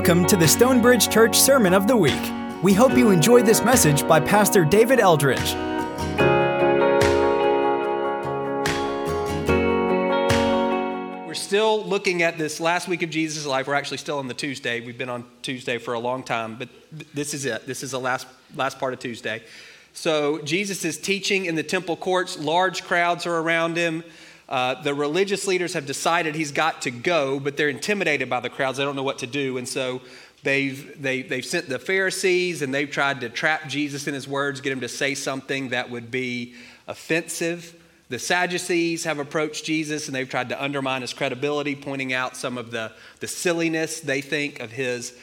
Welcome to the Stonebridge Church Sermon of the Week. We hope you enjoy this message by Pastor David Eldridge. We're still looking at this last week of Jesus' life. We're actually still on the Tuesday. We've been on Tuesday for a long time, but this is it. This is the last, last part of Tuesday. So Jesus is teaching in the temple courts. Large crowds are around him. Uh, the religious leaders have decided he's got to go, but they're intimidated by the crowds. They don't know what to do. And so they've, they, they've sent the Pharisees and they've tried to trap Jesus in his words, get him to say something that would be offensive. The Sadducees have approached Jesus and they've tried to undermine his credibility, pointing out some of the, the silliness they think of his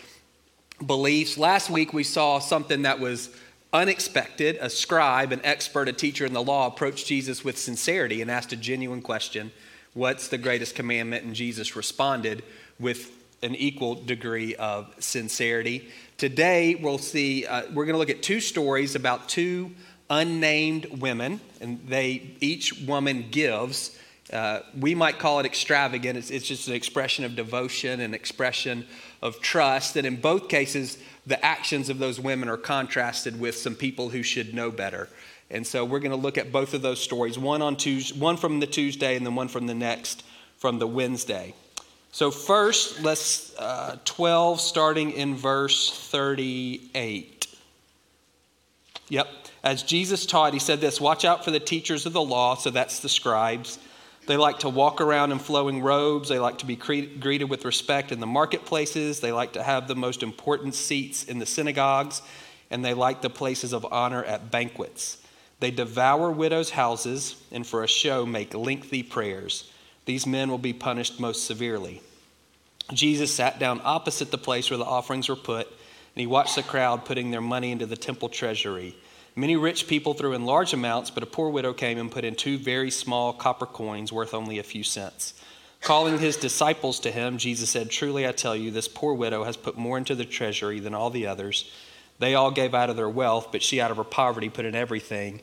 beliefs. Last week we saw something that was unexpected, a scribe, an expert, a teacher in the law, approached Jesus with sincerity and asked a genuine question What's the greatest commandment? And Jesus responded with an equal degree of sincerity. Today, we'll see, uh, we're going to look at two stories about two unnamed women, and they each woman gives. Uh, we might call it extravagant. It's, it's just an expression of devotion, an expression of trust. And in both cases, the actions of those women are contrasted with some people who should know better. And so we're going to look at both of those stories, one on Tuesday, one from the Tuesday and then one from the next from the Wednesday. So first, let's uh, 12 starting in verse 38. Yep. As Jesus taught, he said this, watch out for the teachers of the law, so that's the scribes they like to walk around in flowing robes. They like to be greeted with respect in the marketplaces. They like to have the most important seats in the synagogues. And they like the places of honor at banquets. They devour widows' houses and for a show make lengthy prayers. These men will be punished most severely. Jesus sat down opposite the place where the offerings were put, and he watched the crowd putting their money into the temple treasury. Many rich people threw in large amounts, but a poor widow came and put in two very small copper coins worth only a few cents. Calling his disciples to him, Jesus said, Truly I tell you, this poor widow has put more into the treasury than all the others. They all gave out of their wealth, but she out of her poverty put in everything,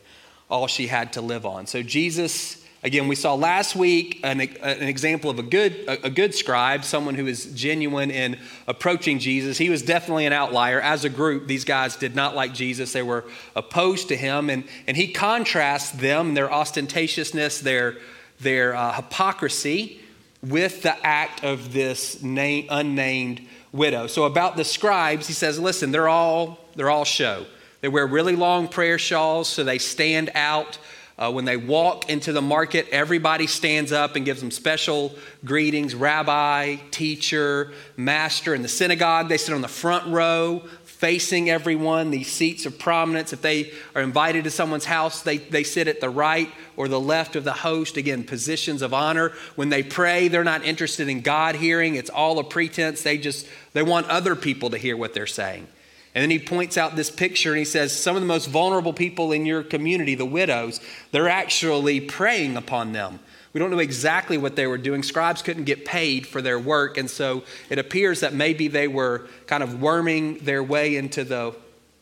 all she had to live on. So Jesus Again, we saw last week an, an example of a good, a, good scribe, someone who is genuine in approaching Jesus. He was definitely an outlier. As a group, these guys did not like Jesus. They were opposed to him. And, and he contrasts them, their ostentatiousness, their, their uh, hypocrisy, with the act of this name, unnamed widow. So about the scribes, he says, listen, they're all, they're all show. They wear really long prayer shawls so they stand out uh, when they walk into the market, everybody stands up and gives them special greetings rabbi, teacher, master. In the synagogue, they sit on the front row, facing everyone, these seats of prominence. If they are invited to someone's house, they, they sit at the right or the left of the host. Again, positions of honor. When they pray, they're not interested in God hearing, it's all a pretense. They just they want other people to hear what they're saying. And then he points out this picture and he says, Some of the most vulnerable people in your community, the widows, they're actually preying upon them. We don't know exactly what they were doing. Scribes couldn't get paid for their work, and so it appears that maybe they were kind of worming their way into the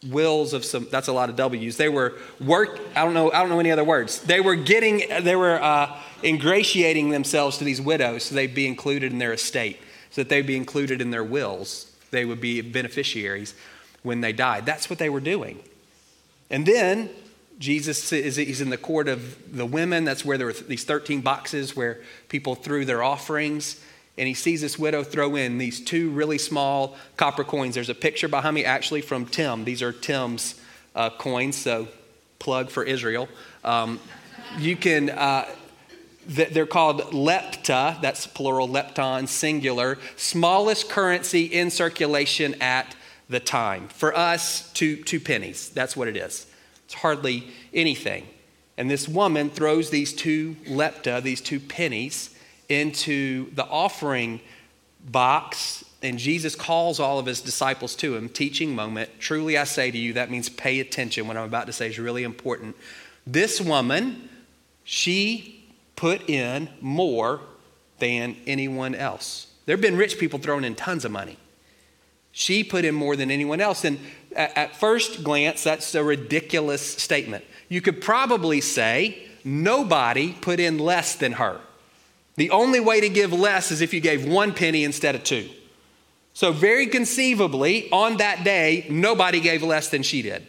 wills of some that's a lot of w's they were work i don't know i don't know any other words they were getting they were uh, ingratiating themselves to these widows so they'd be included in their estate so that they'd be included in their wills they would be beneficiaries when they died. That's what they were doing. And then Jesus is he's in the court of the women. That's where there were these 13 boxes where people threw their offerings. And he sees this widow throw in these two really small copper coins. There's a picture behind me actually from Tim. These are Tim's uh, coins, so plug for Israel. Um, you can, uh, they're called lepta, that's plural, lepton, singular, smallest currency in circulation at the time. For us, two, two pennies. That's what it is. It's hardly anything. And this woman throws these two lepta, these two pennies, into the offering box. And Jesus calls all of his disciples to him. Teaching moment. Truly, I say to you, that means pay attention. What I'm about to say is really important. This woman, she put in more than anyone else. There have been rich people throwing in tons of money. She put in more than anyone else. And at first glance, that's a ridiculous statement. You could probably say nobody put in less than her. The only way to give less is if you gave one penny instead of two. So, very conceivably, on that day, nobody gave less than she did.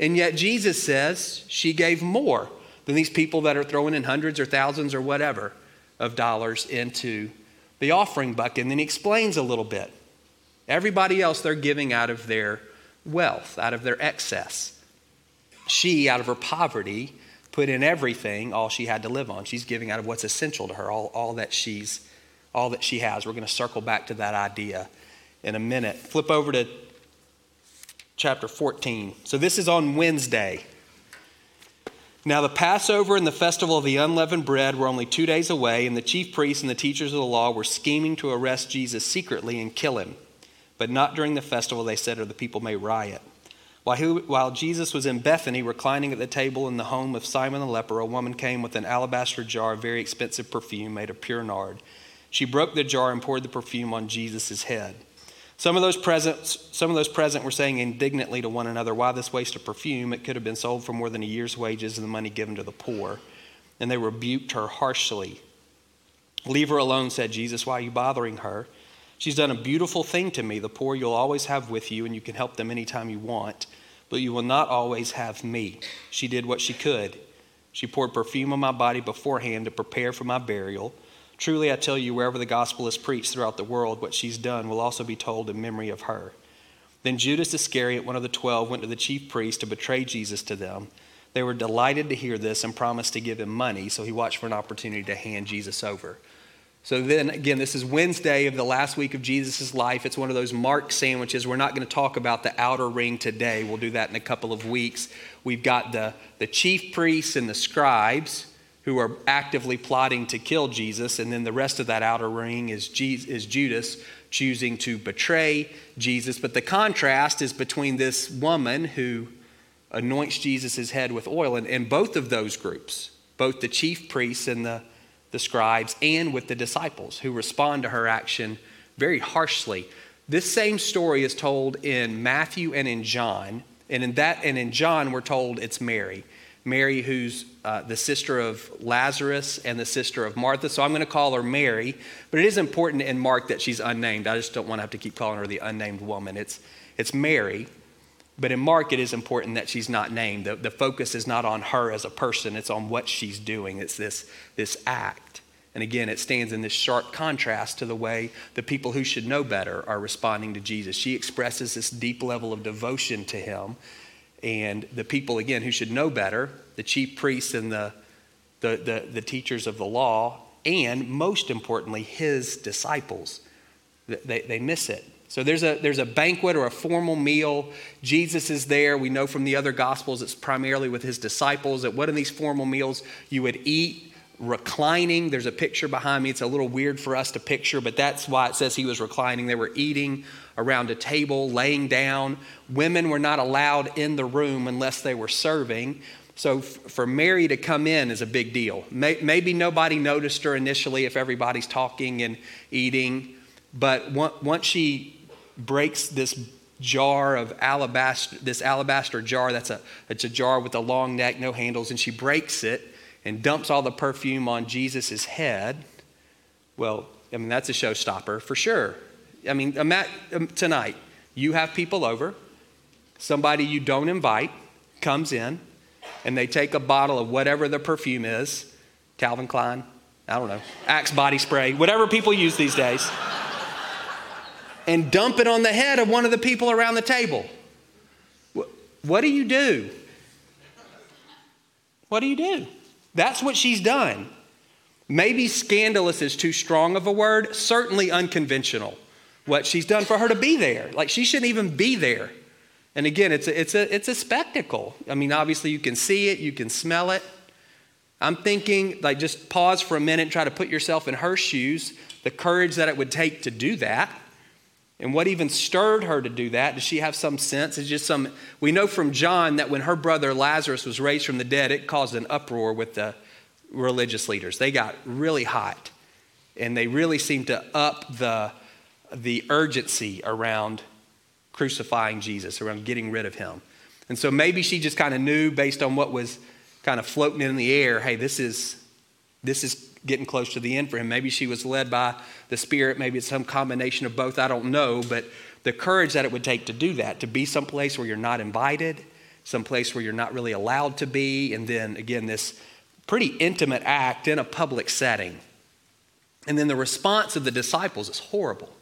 And yet, Jesus says she gave more than these people that are throwing in hundreds or thousands or whatever of dollars into the offering bucket. And then he explains a little bit. Everybody else, they're giving out of their wealth, out of their excess. She, out of her poverty, put in everything, all she had to live on. She's giving out of what's essential to her, all, all that she's all that she has. We're going to circle back to that idea in a minute. Flip over to chapter 14. So this is on Wednesday. Now, the Passover and the festival of the unleavened bread were only two days away, and the chief priests and the teachers of the law were scheming to arrest Jesus secretly and kill him. But not during the festival, they said, or the people may riot. While, Jesus was in Bethany, reclining at the table in the home of Simon the leper, a woman came with an alabaster jar of very expensive perfume made of pure nard. She broke the jar and poured the perfume on Jesus' head. Some of those present, some of those present were saying indignantly to one another, Why this waste of perfume? It could have been sold for more than a year's wages and the money given to the poor. And they rebuked her harshly. Leave her alone, said Jesus. Why are you bothering her? She's done a beautiful thing to me. The poor you'll always have with you, and you can help them anytime you want, but you will not always have me. She did what she could. She poured perfume on my body beforehand to prepare for my burial. Truly, I tell you, wherever the gospel is preached throughout the world, what she's done will also be told in memory of her. Then Judas Iscariot, one of the twelve, went to the chief priests to betray Jesus to them. They were delighted to hear this and promised to give him money, so he watched for an opportunity to hand Jesus over. So then again, this is Wednesday of the last week of Jesus' life. It's one of those mark sandwiches. We're not going to talk about the outer ring today. We'll do that in a couple of weeks. We've got the, the chief priests and the scribes who are actively plotting to kill Jesus. And then the rest of that outer ring is, Jesus, is Judas choosing to betray Jesus. But the contrast is between this woman who anoints Jesus' head with oil, and, and both of those groups, both the chief priests and the, the scribes, and with the disciples who respond to her action very harshly. This same story is told in Matthew and in John. And in that and in John, we're told it's Mary. Mary, who's uh, the sister of Lazarus and the sister of Martha. So I'm going to call her Mary, but it is important in Mark that she's unnamed. I just don't want to have to keep calling her the unnamed woman. It's, it's Mary, but in Mark it is important that she's not named. The, the focus is not on her as a person, it's on what she's doing. It's this, this act. And again, it stands in this sharp contrast to the way the people who should know better are responding to Jesus. She expresses this deep level of devotion to him and the people, again, who should know better, the chief priests and the, the, the, the teachers of the law, and most importantly, his disciples. They, they miss it. So there's a, there's a banquet or a formal meal. Jesus is there. We know from the other gospels it's primarily with his disciples. At one of these formal meals, you would eat reclining. There's a picture behind me. It's a little weird for us to picture, but that's why it says he was reclining. They were eating around a table, laying down. Women were not allowed in the room unless they were serving. So for Mary to come in is a big deal. Maybe nobody noticed her initially if everybody's talking and eating, but once she breaks this jar of alabaster, this alabaster jar, that's a, it's a jar with a long neck, no handles, and she breaks it and dumps all the perfume on Jesus' head, well, I mean, that's a showstopper for sure. I mean, um, tonight, you have people over, somebody you don't invite comes in, and they take a bottle of whatever the perfume is Calvin Klein, I don't know, Axe body spray, whatever people use these days, and dump it on the head of one of the people around the table. What do you do? What do you do? That's what she's done. Maybe scandalous is too strong of a word, certainly unconventional. What she's done for her to be there. Like she shouldn't even be there. And again, it's a, it's a, it's a spectacle. I mean, obviously, you can see it, you can smell it. I'm thinking, like, just pause for a minute and try to put yourself in her shoes, the courage that it would take to do that. And what even stirred her to do that? Does she have some sense? It's just some. We know from John that when her brother Lazarus was raised from the dead, it caused an uproar with the religious leaders. They got really hot, and they really seemed to up the the urgency around crucifying Jesus, around getting rid of him. And so maybe she just kind of knew based on what was kind of floating in the air, hey, this is This is getting close to the end for him. Maybe she was led by the Spirit, maybe it's some combination of both, I don't know, but the courage that it would take to do that, to be someplace where you're not invited, someplace where you're not really allowed to be, and then again, this pretty intimate act in a public setting. And then the response of the disciples is horrible.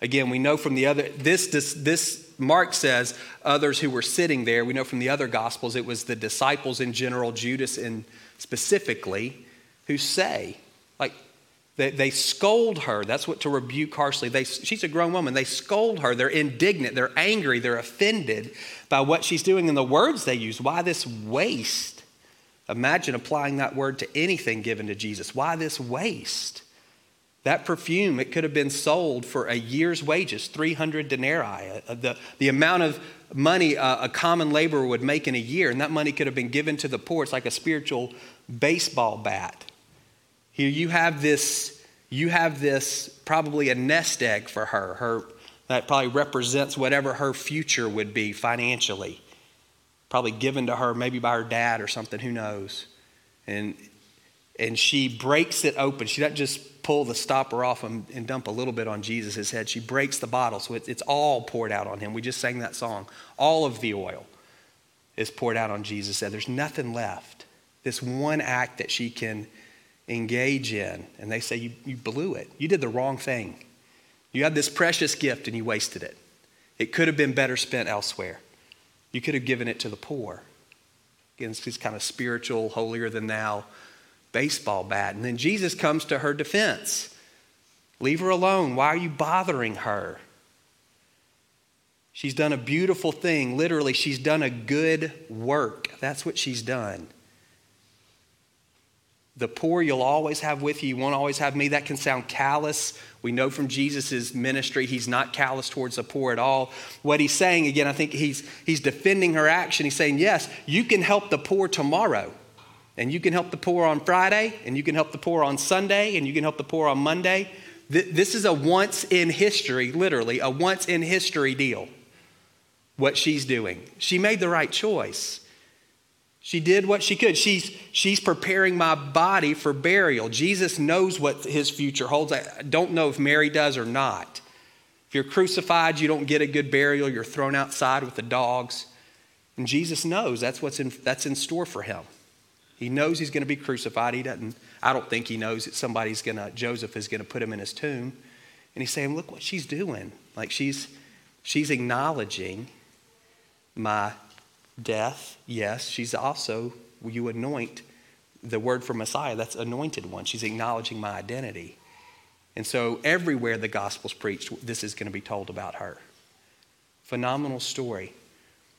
Again, we know from the other, this, this, this Mark says others who were sitting there. We know from the other gospels it was the disciples in general, Judas in specifically, who say, like, they, they scold her. That's what to rebuke harshly. They, she's a grown woman. They scold her. They're indignant. They're angry. They're offended by what she's doing and the words they use. Why this waste? Imagine applying that word to anything given to Jesus. Why this waste? That perfume, it could have been sold for a year's wages, 300 denarii, uh, the, the amount of money a, a common laborer would make in a year, and that money could have been given to the poor. It's like a spiritual baseball bat. Here you have this, you have this probably a nest egg for her. Her that probably represents whatever her future would be financially. Probably given to her maybe by her dad or something, who knows. And and she breaks it open. She doesn't just pull the stopper off and, and dump a little bit on Jesus' head. She breaks the bottle, so it, it's all poured out on him. We just sang that song. All of the oil is poured out on Jesus' head. There's nothing left. This one act that she can engage in. And they say, you, you blew it. You did the wrong thing. You had this precious gift and you wasted it. It could have been better spent elsewhere. You could have given it to the poor. Again, it's this kind of spiritual, holier than thou baseball bat. And then Jesus comes to her defense. Leave her alone. Why are you bothering her? She's done a beautiful thing. Literally, she's done a good work. That's what she's done. The poor you'll always have with you. You won't always have me. That can sound callous. We know from Jesus' ministry, he's not callous towards the poor at all. What he's saying, again, I think he's, he's defending her action. He's saying, yes, you can help the poor tomorrow. And you can help the poor on Friday, and you can help the poor on Sunday, and you can help the poor on Monday. This is a once in history, literally, a once in history deal. What she's doing. She made the right choice. She did what she could. She's, she's preparing my body for burial. Jesus knows what his future holds. I don't know if Mary does or not. If you're crucified, you don't get a good burial. You're thrown outside with the dogs. And Jesus knows that's what's in, that's in store for him. He knows he's going to be crucified. He doesn't, I don't think he knows that somebody's going to, Joseph is going to put him in his tomb. And he's saying, look what she's doing. Like she's, she's acknowledging my death, yes, she's also, you anoint the word for Messiah, that's anointed one. She's acknowledging my identity. And so everywhere the gospel's preached, this is going to be told about her. Phenomenal story.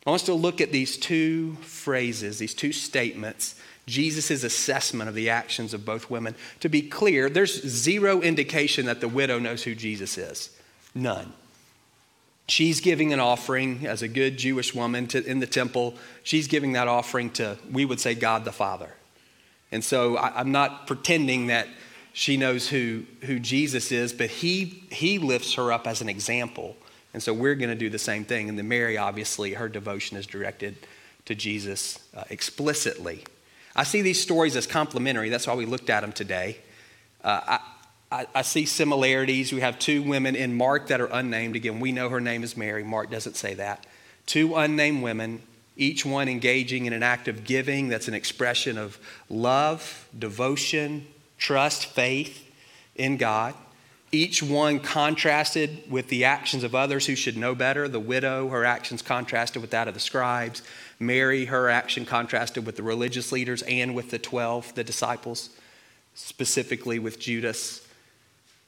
I want us to look at these two phrases, these two statements, Jesus' assessment of the actions of both women. To be clear, there's zero indication that the widow knows who Jesus is. None. She's giving an offering as a good Jewish woman to, in the temple. She's giving that offering to, we would say, God the Father. And so I, I'm not pretending that she knows who, who Jesus is, but he, he lifts her up as an example. And so we're going to do the same thing. And then Mary, obviously, her devotion is directed to Jesus uh, explicitly. I see these stories as complementary. That's why we looked at them today. Uh, I, I, I, see similarities. We have two women in Mark that are unnamed. Again, we know her name is Mary. Mark doesn't say that. Two unnamed women, each one engaging in an act of giving that's an expression of love, devotion, trust, faith in God. Each one contrasted with the actions of others who should know better. The widow, her actions contrasted with that of the scribes. Mary, her action contrasted with the religious leaders and with the 12, the disciples, specifically with Judas.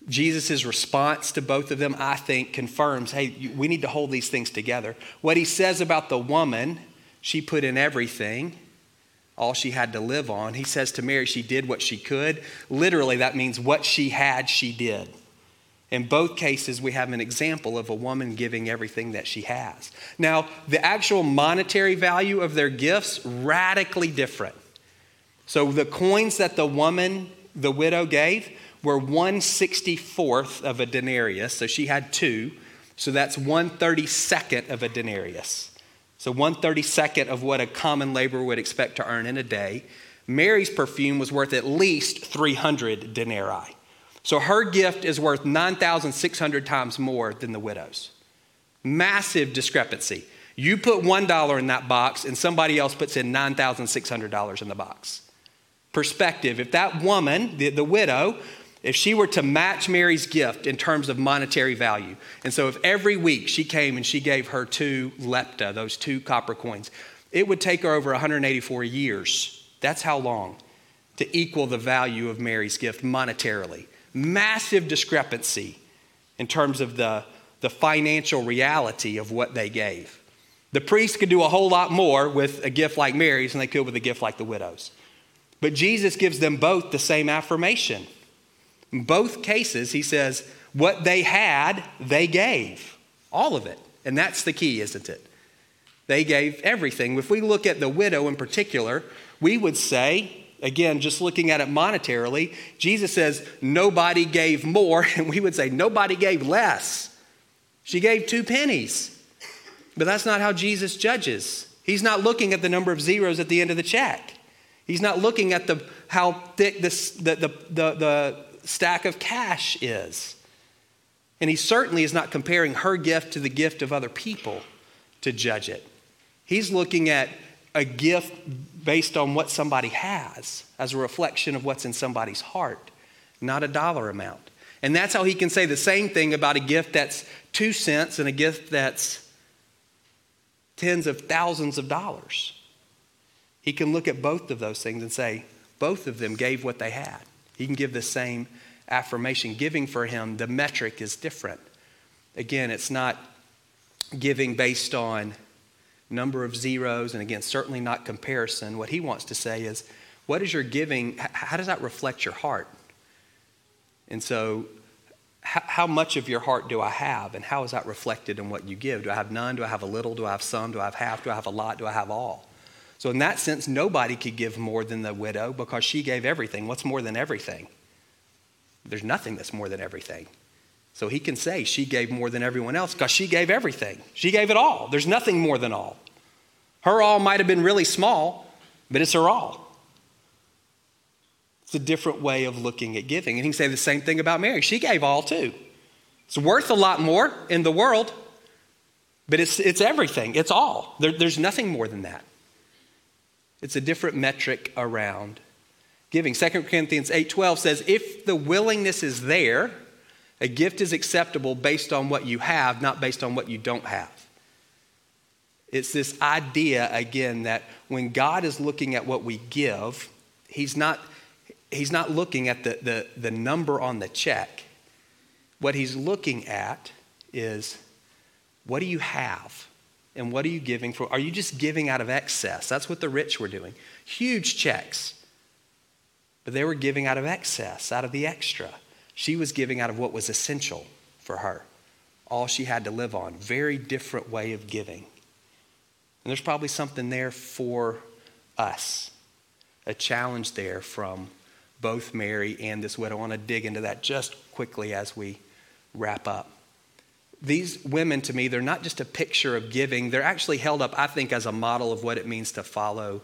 Jesus' response to both of them, I think, confirms hey, we need to hold these things together. What he says about the woman, she put in everything, all she had to live on. He says to Mary, she did what she could. Literally, that means what she had, she did. In both cases, we have an example of a woman giving everything that she has. Now, the actual monetary value of their gifts, radically different. So, the coins that the woman, the widow, gave, were 164th of a denarius. So she had two. So that's 132nd of a denarius. So 132nd of what a common laborer would expect to earn in a day. Mary's perfume was worth at least 300 denarii. So her gift is worth 9,600 times more than the widow's. Massive discrepancy. You put $1 in that box, and somebody else puts in $9,600 in the box. Perspective if that woman, the, the widow, if she were to match Mary's gift in terms of monetary value, and so if every week she came and she gave her two lepta, those two copper coins, it would take her over 184 years. That's how long to equal the value of Mary's gift monetarily. Massive discrepancy in terms of the, the financial reality of what they gave. The priests could do a whole lot more with a gift like Mary's than they could with a gift like the widow's. But Jesus gives them both the same affirmation. In both cases, he says, what they had, they gave. All of it. And that's the key, isn't it? They gave everything. If we look at the widow in particular, we would say, again, just looking at it monetarily, Jesus says, nobody gave more, and we would say, nobody gave less. She gave two pennies. But that's not how Jesus judges. He's not looking at the number of zeros at the end of the check. He's not looking at the, how thick this, the, the, the, the stack of cash is. And he certainly is not comparing her gift to the gift of other people to judge it. He's looking at a gift based on what somebody has as a reflection of what's in somebody's heart, not a dollar amount. And that's how he can say the same thing about a gift that's two cents and a gift that's tens of thousands of dollars. He can look at both of those things and say, both of them gave what they had. He can give the same affirmation. Giving for him, the metric is different. Again, it's not giving based on number of zeros, and again, certainly not comparison. What he wants to say is, what is your giving? How does that reflect your heart? And so, how much of your heart do I have, and how is that reflected in what you give? Do I have none? Do I have a little? Do I have some? Do I have half? Do I have a lot? Do I have all? So, in that sense, nobody could give more than the widow because she gave everything. What's more than everything? There's nothing that's more than everything. So he can say she gave more than everyone else because she gave everything. She gave it all. There's nothing more than all. Her all might have been really small, but it's her all. It's a different way of looking at giving. And he can say the same thing about Mary. She gave all too. It's worth a lot more in the world, but it's, it's everything. It's all. There, there's nothing more than that. It's a different metric around giving. 2 Corinthians 8:12 says, "If the willingness is there, a gift is acceptable based on what you have, not based on what you don't have." It's this idea again that when God is looking at what we give, he's not he's not looking at the, the, the number on the check. What he's looking at is what do you have? And what are you giving for? Are you just giving out of excess? That's what the rich were doing. Huge checks. But they were giving out of excess, out of the extra. She was giving out of what was essential for her, all she had to live on. Very different way of giving. And there's probably something there for us, a challenge there from both Mary and this widow. I want to dig into that just quickly as we wrap up. These women, to me, they're not just a picture of giving, they're actually held up, I think, as a model of what it means to follow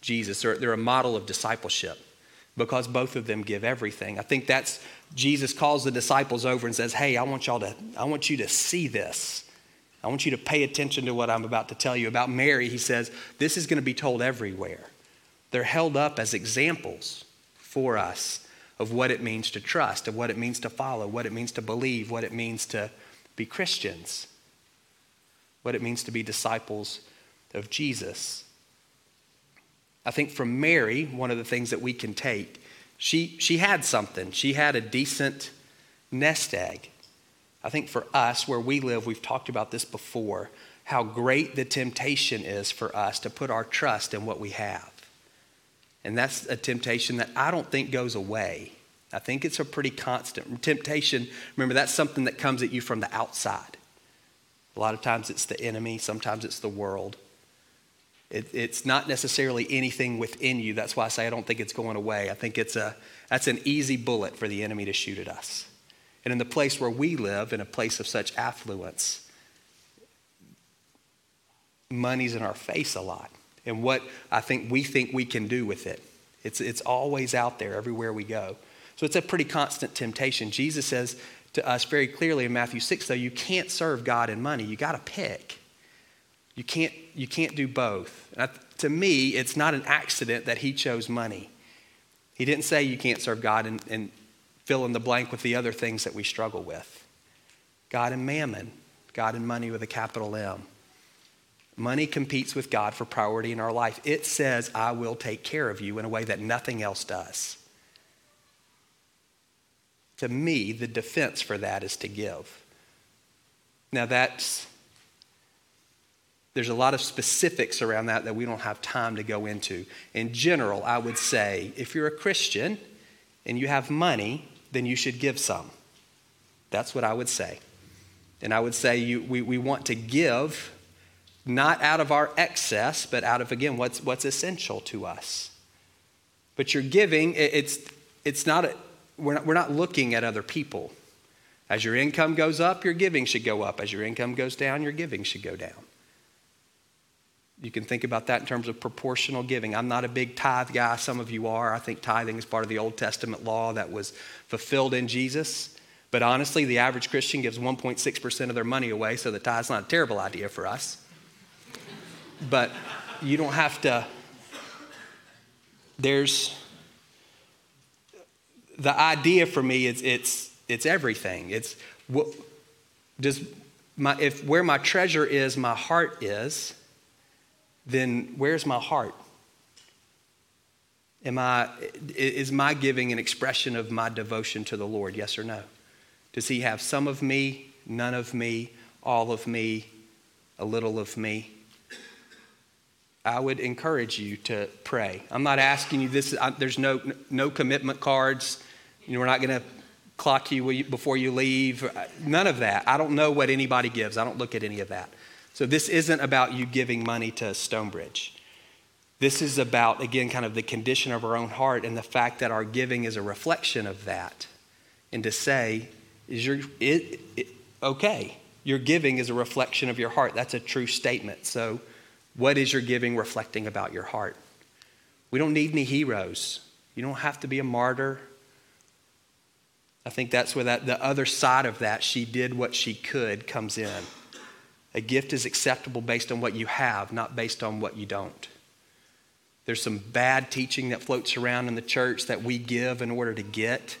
Jesus. They're, they're a model of discipleship because both of them give everything. I think that's Jesus calls the disciples over and says, "Hey, I want y'all to I want you to see this. I want you to pay attention to what I'm about to tell you about Mary." He says, "This is going to be told everywhere." They're held up as examples for us of what it means to trust, of what it means to follow, what it means to believe, what it means to be Christians, what it means to be disciples of Jesus. I think from Mary, one of the things that we can take, she, she had something. She had a decent nest egg. I think for us, where we live, we've talked about this before, how great the temptation is for us to put our trust in what we have. And that's a temptation that I don't think goes away. I think it's a pretty constant temptation. Remember, that's something that comes at you from the outside. A lot of times it's the enemy, sometimes it's the world. It, it's not necessarily anything within you. That's why I say I don't think it's going away. I think it's a, that's an easy bullet for the enemy to shoot at us. And in the place where we live, in a place of such affluence, money's in our face a lot. And what I think we think we can do with it It's, it's always out there everywhere we go. So it's a pretty constant temptation. Jesus says to us very clearly in Matthew 6, though, you can't serve God and money. You got to pick. You can't, you can't do both. to me, it's not an accident that he chose money. He didn't say you can't serve God and, and fill in the blank with the other things that we struggle with. God and mammon, God and money with a capital M. Money competes with God for priority in our life. It says, I will take care of you in a way that nothing else does. To me, the defense for that is to give. Now, that's, there's a lot of specifics around that that we don't have time to go into. In general, I would say if you're a Christian and you have money, then you should give some. That's what I would say. And I would say you, we, we want to give not out of our excess, but out of, again, what's, what's essential to us. But you're giving, it's, it's not, a, we're not, we're not looking at other people. As your income goes up, your giving should go up. As your income goes down, your giving should go down. You can think about that in terms of proportional giving. I'm not a big tithe guy. Some of you are. I think tithing is part of the Old Testament law that was fulfilled in Jesus. But honestly, the average Christian gives 1.6% of their money away, so the tithe's not a terrible idea for us but you don't have to. There's the idea for me is it's it's everything. It's what does my if where my treasure is, my heart is, then where's my heart? Am I is my giving an expression of my devotion to the Lord? Yes or no? Does he have some of me, none of me, all of me, a little of me? I would encourage you to pray. I'm not asking you this, I, there's no, no commitment cards. You know, we're not going to clock you before you leave. Uh, none of that. I don't know what anybody gives, I don't look at any of that. So this isn't about you giving money to Stonebridge. This is about, again, kind of the condition of our own heart and the fact that our giving is a reflection of that. And to say, is your, it, it, okay, your giving is a reflection of your heart. That's a true statement. So, what is your giving reflecting about your heart? We don't need any heroes. You don't have to be a martyr. I think that's where that, the other side of that, she did what she could, comes in. A gift is acceptable based on what you have, not based on what you don't. There's some bad teaching that floats around in the church that we give in order to get.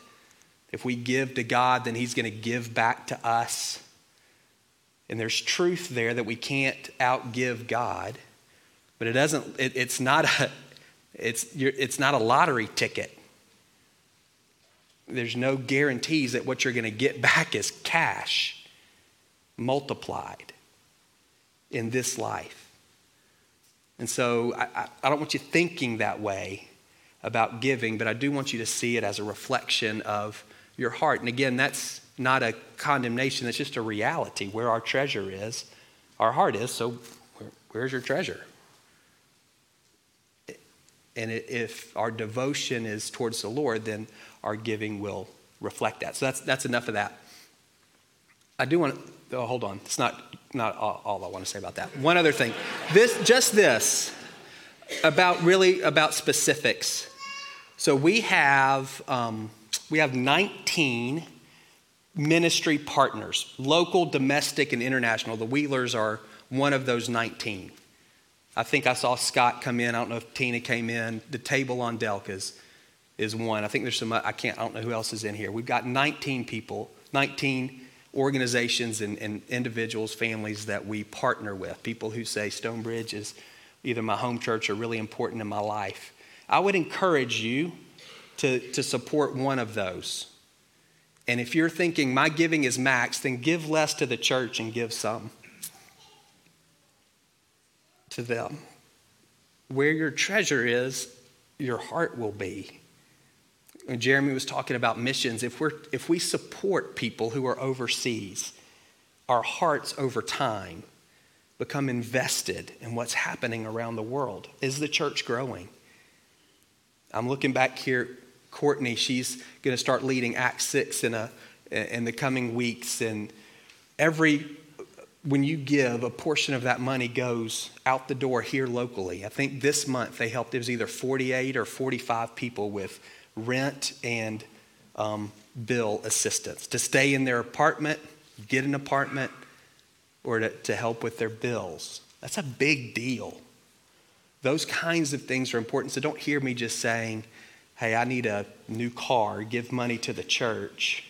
If we give to God, then He's going to give back to us. And there's truth there that we can't outgive God, but it doesn't, it, it's, not a, it's, it's not a lottery ticket. There's no guarantees that what you're going to get back is cash multiplied in this life. And so I, I don't want you thinking that way about giving, but I do want you to see it as a reflection of your heart. And again, that's not a condemnation, that's just a reality. Where our treasure is, our heart is, so where, where's your treasure? And if our devotion is towards the Lord, then our giving will reflect that. So that's, that's enough of that. I do want to, oh, hold on. It's not, not all, all I want to say about that. One other thing. This, just this, about really about specifics. So we have, um, we have 19 ministry partners, local, domestic, and international. The Wheelers are one of those 19. I think I saw Scott come in. I don't know if Tina came in. The table on Delkas is one. I think there's some, I can't, I don't know who else is in here. We've got 19 people, 19 organizations and, and individuals, families that we partner with. People who say Stonebridge is either my home church or really important in my life. I would encourage you to, to support one of those. And if you're thinking my giving is max, then give less to the church and give some to them. Where your treasure is, your heart will be. When Jeremy was talking about missions, if, we're, if we support people who are overseas, our hearts over time become invested in what's happening around the world. Is the church growing? I'm looking back here, Courtney, she's going to start leading Act 6 in, a, in the coming weeks. And every when you give, a portion of that money goes out the door here locally. I think this month they helped, it was either 48 or 45 people with rent and um, bill assistance to stay in their apartment, get an apartment, or to, to help with their bills. That's a big deal. Those kinds of things are important. So don't hear me just saying, hey, I need a new car, give money to the church.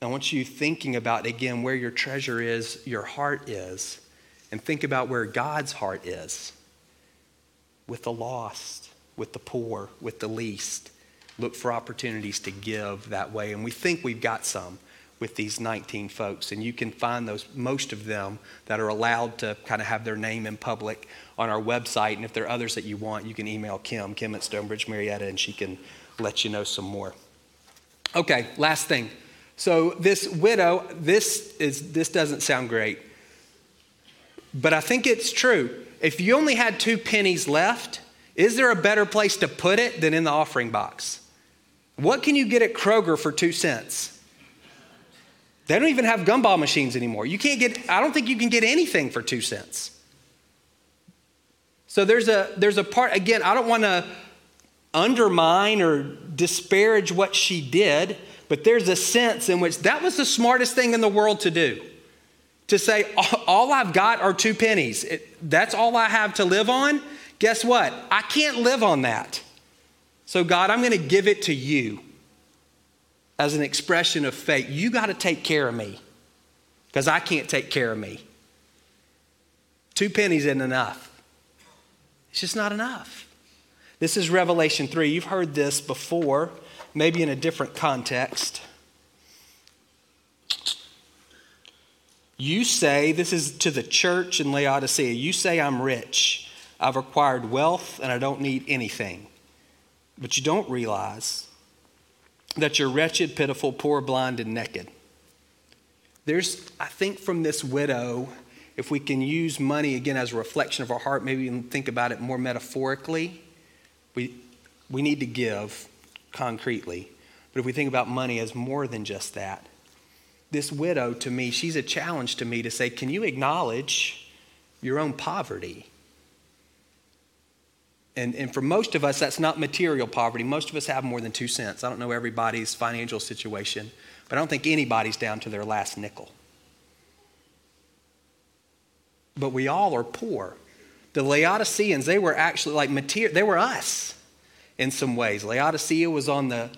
I want you thinking about, again, where your treasure is, your heart is, and think about where God's heart is with the lost, with the poor, with the least. Look for opportunities to give that way. And we think we've got some with these 19 folks. And you can find those, most of them that are allowed to kind of have their name in public on our website. And if there are others that you want, you can email Kim, Kim at Stonebridge Marietta, and she can let you know some more. Okay, last thing. So this widow, this is this doesn't sound great. But I think it's true. If you only had two pennies left, is there a better place to put it than in the offering box? What can you get at Kroger for two cents? They don't even have gumball machines anymore. You can't get, I don't think you can get anything for two cents. So there's a there's a part, again, I don't want to undermine or disparage what she did, but there's a sense in which that was the smartest thing in the world to do. To say, all I've got are two pennies. It, that's all I have to live on. Guess what? I can't live on that. So, God, I'm going to give it to you as an expression of faith. You got to take care of me because I can't take care of me. Two pennies isn't enough, it's just not enough. This is Revelation 3. You've heard this before maybe in a different context. You say, this is to the church in Laodicea, you say, I'm rich. I've acquired wealth and I don't need anything. But you don't realize that you're wretched, pitiful, poor, blind, and naked. There's, I think, from this widow, if we can use money again as a reflection of our heart, maybe even think about it more metaphorically, we, we need to give concretely. But if we think about money as more than just that, this widow to me, she's a challenge to me to say, can you acknowledge your own poverty? And, and for most of us, that's not material poverty. Most of us have more than two cents. I don't know everybody's financial situation, but I don't think anybody's down to their last nickel. But we all are poor. The Laodiceans, they were actually like material, they were us in some ways. Laodicea was on the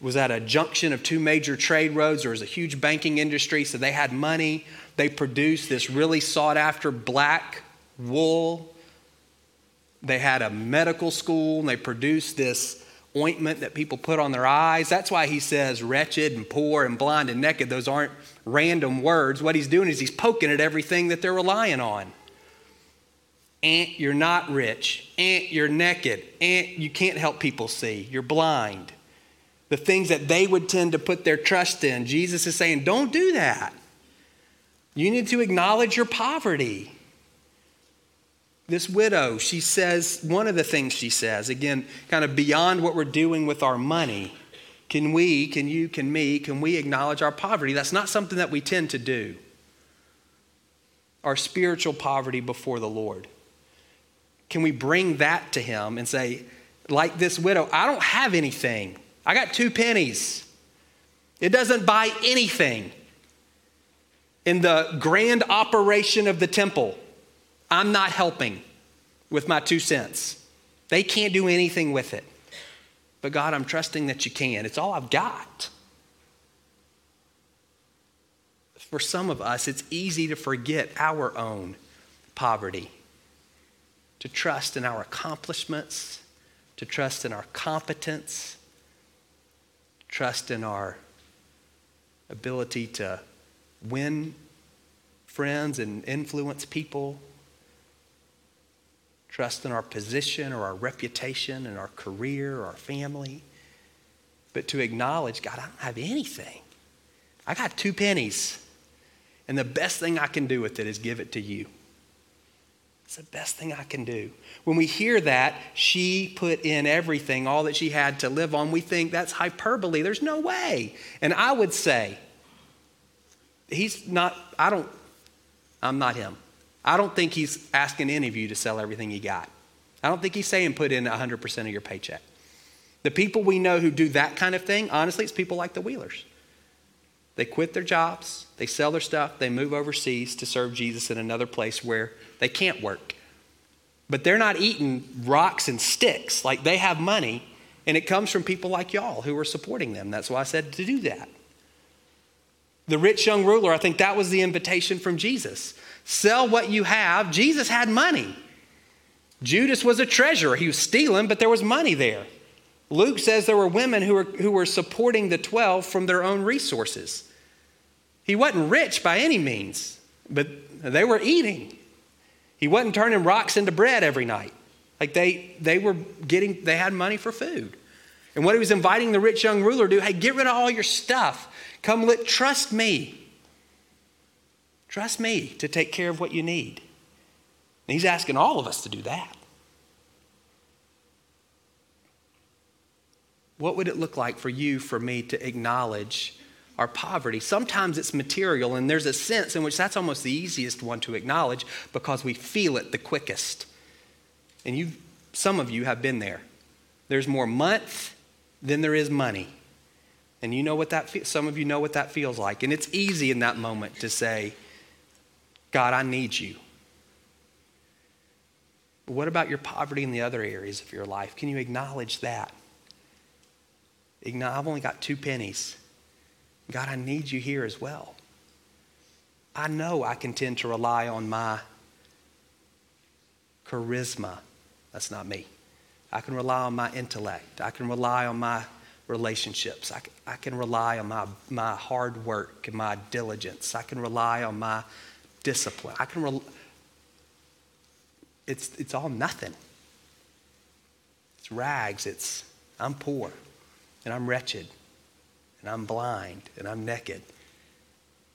was at a junction of two major trade roads. There was a huge banking industry, so they had money. They produced this really sought after black wool. They had a medical school, and they produced this ointment that people put on their eyes. That's why he says wretched and poor and blind and naked. Those aren't random words. What he's doing is he's poking at everything that they're relying on. Aunt, you're not rich. Aunt, you're naked. Aunt, you can't help people see. You're blind. The things that they would tend to put their trust in. Jesus is saying, don't do that. You need to acknowledge your poverty. This widow, she says, one of the things she says, again, kind of beyond what we're doing with our money, can we, can you, can me, can we acknowledge our poverty? That's not something that we tend to do. Our spiritual poverty before the Lord. Can we bring that to him and say, like this widow, I don't have anything. I got two pennies. It doesn't buy anything. In the grand operation of the temple, I'm not helping with my two cents. They can't do anything with it. But God, I'm trusting that you can. It's all I've got. For some of us, it's easy to forget our own poverty to trust in our accomplishments, to trust in our competence, trust in our ability to win friends and influence people, trust in our position or our reputation and our career or our family, but to acknowledge, God, I don't have anything. I got two pennies, and the best thing I can do with it is give it to you. It's the best thing I can do. When we hear that, she put in everything, all that she had to live on, we think that's hyperbole. There's no way. And I would say, he's not, I don't I'm not him. I don't think he's asking any of you to sell everything you got. I don't think he's saying put in 100% of your paycheck. The people we know who do that kind of thing, honestly, it's people like the Wheelers. They quit their jobs, they sell their stuff, they move overseas to serve Jesus in another place where they can't work. But they're not eating rocks and sticks. Like they have money, and it comes from people like y'all who are supporting them. That's why I said to do that. The rich young ruler, I think that was the invitation from Jesus. Sell what you have. Jesus had money. Judas was a treasurer. He was stealing, but there was money there. Luke says there were women who were, who were supporting the 12 from their own resources. He wasn't rich by any means, but they were eating. He wasn't turning rocks into bread every night. Like they, they were getting, they had money for food. And what he was inviting the rich young ruler to do, hey, get rid of all your stuff. Come, let, trust me. Trust me to take care of what you need. And he's asking all of us to do that. What would it look like for you, for me to acknowledge our poverty. Sometimes it's material, and there's a sense in which that's almost the easiest one to acknowledge because we feel it the quickest. And you, some of you have been there. There's more month than there is money. And you know what that some of you know what that feels like. And it's easy in that moment to say, God, I need you. But what about your poverty in the other areas of your life? Can you acknowledge that? I've only got two pennies. God, I need you here as well. I know I can tend to rely on my charisma. That's not me. I can rely on my intellect. I can rely on my relationships. I, I can rely on my, my hard work and my diligence. I can rely on my discipline. I can rely. It's, it's all nothing. It's rags. It's, I'm poor and I'm wretched and I'm blind and I'm naked.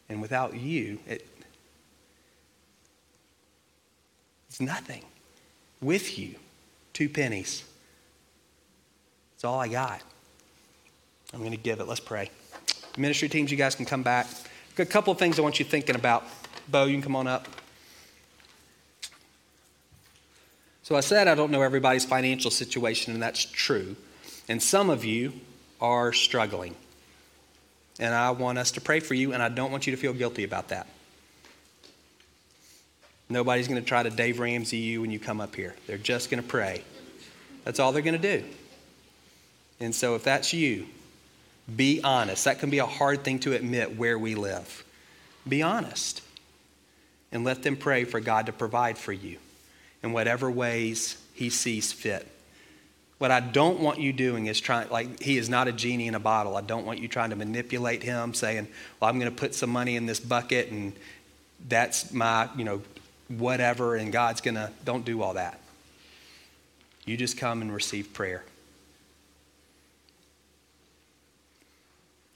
And without you, it, it's nothing. With you, two pennies. It's all I got. I'm going to give it. Let's pray. Ministry teams, you guys can come back. A couple of things I want you thinking about. Bo, you can come on up. So I said I don't know everybody's financial situation, and that's true. And some of you are struggling. And I want us to pray for you, and I don't want you to feel guilty about that. Nobody's going to try to Dave Ramsey you when you come up here. They're just going to pray. That's all they're going to do. And so if that's you, be honest. That can be a hard thing to admit where we live. Be honest. And let them pray for God to provide for you in whatever ways He sees fit. What I don't want you doing is trying, like, he is not a genie in a bottle. I don't want you trying to manipulate him, saying, well, I'm going to put some money in this bucket and that's my, you know, whatever, and God's going to, don't do all that. You just come and receive prayer.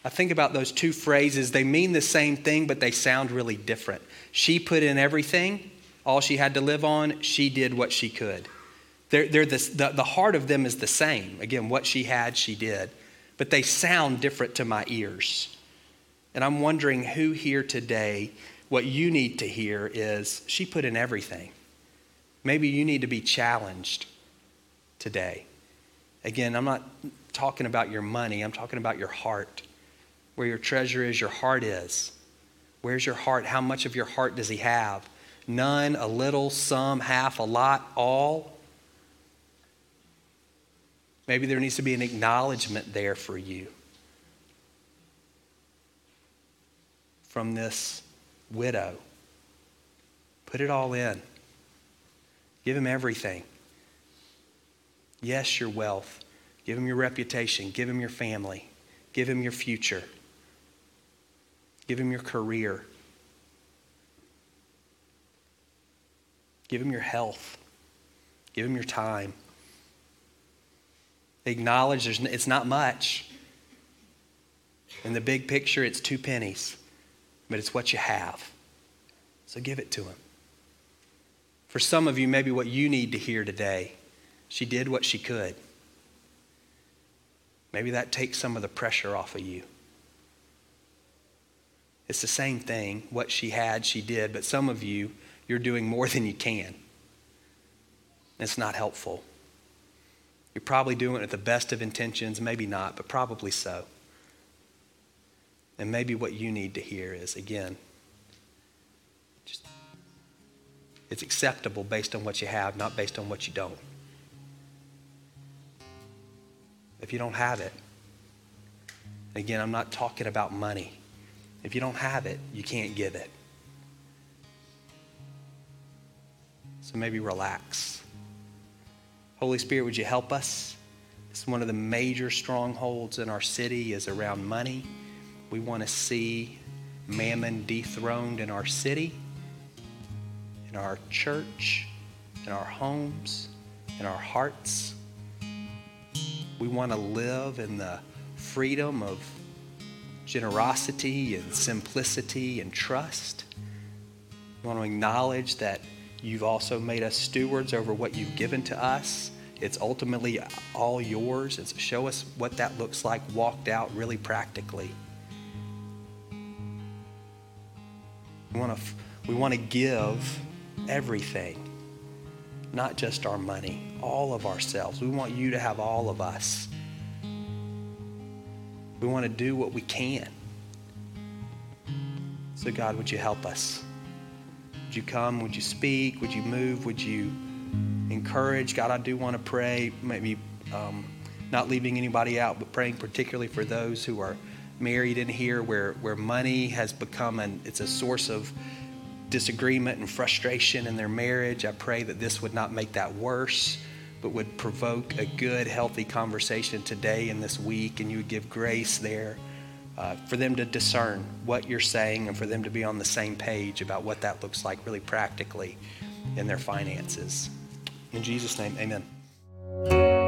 I think about those two phrases. They mean the same thing, but they sound really different. She put in everything, all she had to live on, she did what she could. They're, they're this, the, the heart of them is the same. Again, what she had, she did. But they sound different to my ears. And I'm wondering who here today, what you need to hear is she put in everything. Maybe you need to be challenged today. Again, I'm not talking about your money, I'm talking about your heart. Where your treasure is, your heart is. Where's your heart? How much of your heart does he have? None, a little, some, half, a lot, all? Maybe there needs to be an acknowledgement there for you from this widow. Put it all in. Give him everything. Yes, your wealth. Give him your reputation. Give him your family. Give him your future. Give him your career. Give him your health. Give him your time. Acknowledge there's, it's not much. In the big picture, it's two pennies, but it's what you have. So give it to him. For some of you, maybe what you need to hear today, she did what she could. Maybe that takes some of the pressure off of you. It's the same thing. What she had, she did. But some of you, you're doing more than you can. It's not helpful. You're probably doing it with the best of intentions, maybe not, but probably so. And maybe what you need to hear is again, just, it's acceptable based on what you have, not based on what you don't. If you don't have it, again, I'm not talking about money. If you don't have it, you can't give it. So maybe relax. Holy Spirit, would you help us? It's one of the major strongholds in our city is around money. We want to see mammon dethroned in our city, in our church, in our homes, in our hearts. We want to live in the freedom of generosity and simplicity and trust. We want to acknowledge that you've also made us stewards over what you've given to us. It's ultimately all yours. And show us what that looks like walked out really practically. We want to, we want to give everything, not just our money, all of ourselves. We want you to have all of us. We want to do what we can. So, God, would you help us? Would you come? Would you speak? Would you move? Would you encourage? God, I do want to pray, maybe um, not leaving anybody out, but praying particularly for those who are married in here where, where money has become an it's a source of disagreement and frustration in their marriage. I pray that this would not make that worse but would provoke a good, healthy conversation today and this week, and you would give grace there uh, for them to discern what you're saying and for them to be on the same page about what that looks like really practically in their finances. In Jesus' name, amen.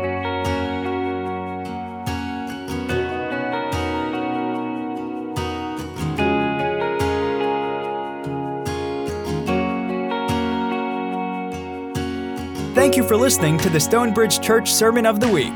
Thank you for listening to the Stonebridge Church Sermon of the Week.